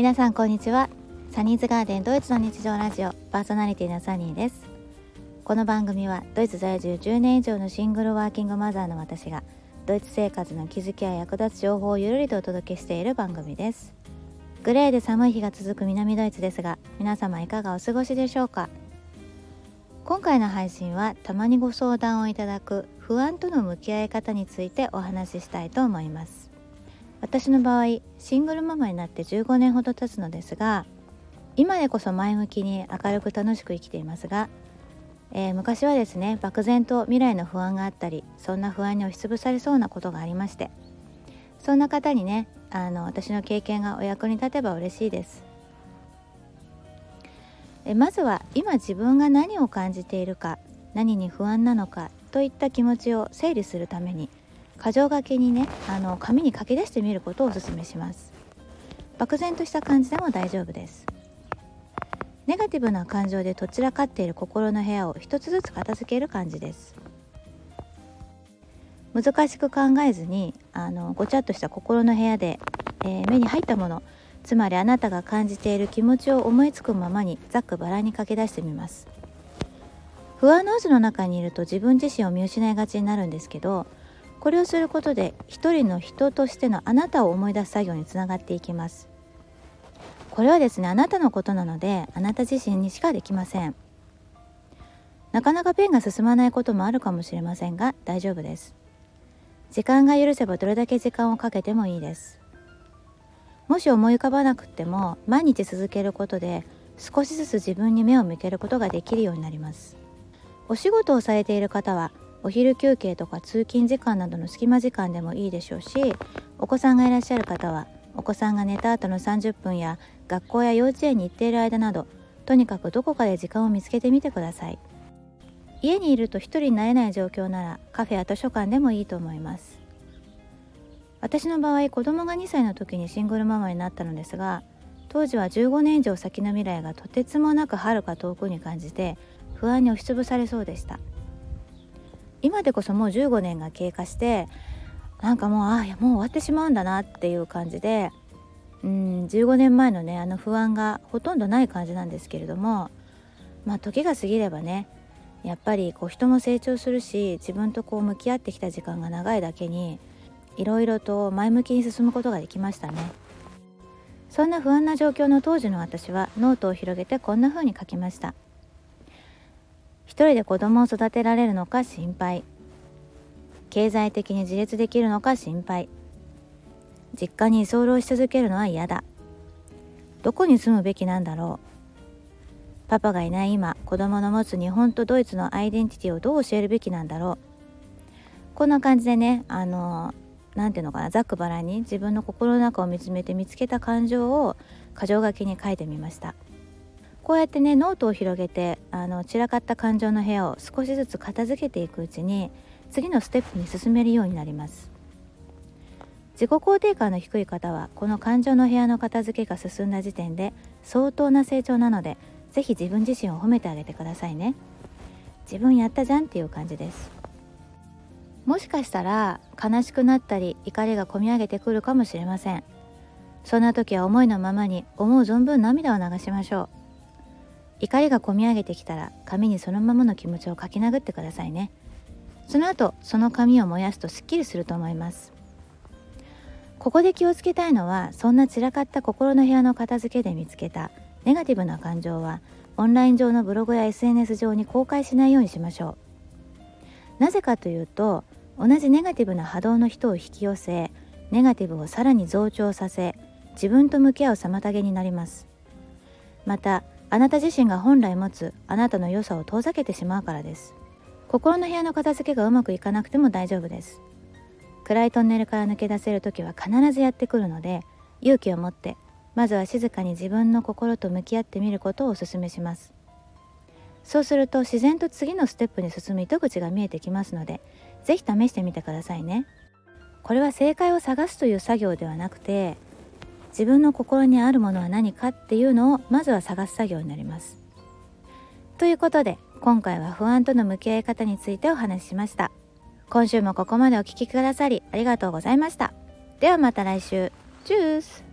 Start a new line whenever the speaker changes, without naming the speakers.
皆さんこんにちは。サニーズガーデンドイツの日常ラジオパーソナリティのサニーです。この番組はドイツ在住10年以上のシングルワーキングマザーの私がドイツ生活の気づきや役立つ情報をゆるりとお届けしている番組です。グレーで寒い日が続く南ドイツですが皆様いかがお過ごしでしょうか？今回の配信はたまにご相談をいただく不安との向き合い方についてお話ししたいと思います。私の場合シングルママになって15年ほど経つのですが今でこそ前向きに明るく楽しく生きていますが、えー、昔はですね漠然と未来の不安があったりそんな不安に押しつぶされそうなことがありましてそんな方にねあの私の経験がお役に立てば嬉しいです。えまずは今自分が何を感じているか何に不安なのかといった気持ちを整理するために箇条書きにねあの紙に書き出してみることをお勧めします。漠然とした感じでも大丈夫です。ネガティブな感情でどちらかっている心の部屋を一つずつ片付ける感じです。難しく考えずにあのごちゃっとした心の部屋で、えー、目に入ったものつまりあなたが感じている気持ちを思いつくままにざっくばらんに書き出してみます。不安の渦の中にいると自分自身を見失いがちになるんですけどこれをすることで一人の人としてのあなたを思い出す作業につながっていきます。これはですねあなたのことなのであなた自身にしかできません。なかなかペンが進まないこともあるかもしれませんが大丈夫です。時間が許せばどれだけ時間をかけてもいいです。もし思い浮かばなくても毎日続けることで少しずつ自分に目を向けることができるようになります。お仕事をされている方はお昼休憩とか通勤時間などの隙間時間でもいいでしょうしお子さんがいらっしゃる方はお子さんが寝た後の30分や学校や幼稚園に行っている間などとにかくどこかで時間を見つけてみてください。家にいると一人になれない状況ならカフェや図書館でもいいと思います。私の場合子供が2歳の時にシングルママになったのですが当時は15年以上先の未来がとてつもなく遥か遠くに感じて不安に押しつぶされそうでした。今でこそもう15年が経過してなんかもうああもう終わってしまうんだなっていう感じでうん15年前のねあの不安がほとんどない感じなんですけれどもまあ時が過ぎればねやっぱりこう人も成長するし自分とこう向き合ってきた時間が長いだけにいろいろと前向きに進むことができましたね。そんな不安な状況の当時の私はノートを広げてこんな風に書きました「一人で子供を育てられるのか心配。経済的に自立できるのか心配。実家に居候し続けるのは嫌だ。どこに住むべきなんだろう。パパがいない今子供の持つ日本とドイツのアイデンティティをどう教えるべきなんだろう。こんな感じでねあの何ていうのかなざっくばらんに自分の心の中を見つめて見つけた感情を箇条書きに書いてみました。こうやってねノートを広げてあの散らかった感情の部屋を少しずつ片付けていくうちに次のステップに進めるようになります。自己肯定感の低い方はこの感情の部屋の片付けが進んだ時点で相当な成長なので是非自分自身を褒めてあげてくださいね。自分やったじゃんっていう感じです。もしかしたら悲しくなったり怒りがこみ上げてくるかもしれません。そんな時は思いのままに思う存分涙を流しましょう。怒りがこみ上げてきたら紙にそのままの気持ちを書き殴ってくださいね。その後その紙を燃やすとすっきりすると思います。ここで気をつけたいのはそんな散らかった心の部屋の片付けで見つけた。ネガティブな感情はオンライン上のブログや SNS 上に公開しないようにしましょう。なぜかというと同じネガティブな波動の人を引き寄せネガティブをさらに増長させ自分と向き合う妨げになります。またあなた自身が本来持つあなたの良さを遠ざけてしまうからです。心の部屋の片付けがうまくいかなくても大丈夫です。暗いトンネルから抜け出せる時は必ずやってくるので勇気を持ってまずは静かに自分の心と向き合ってみることをお勧めします。そうすると自然と次のステップに進む糸口が見えてきますので是非試してみてくださいね。これは正解を探すという作業ではなくて自分の心にあるものは何かっていうのをまずは探す作業になります。ということで今回は不安との向き合い方についてお話ししました。今週もここまでお聴きくださりありがとうございました。ではまた来週。チュース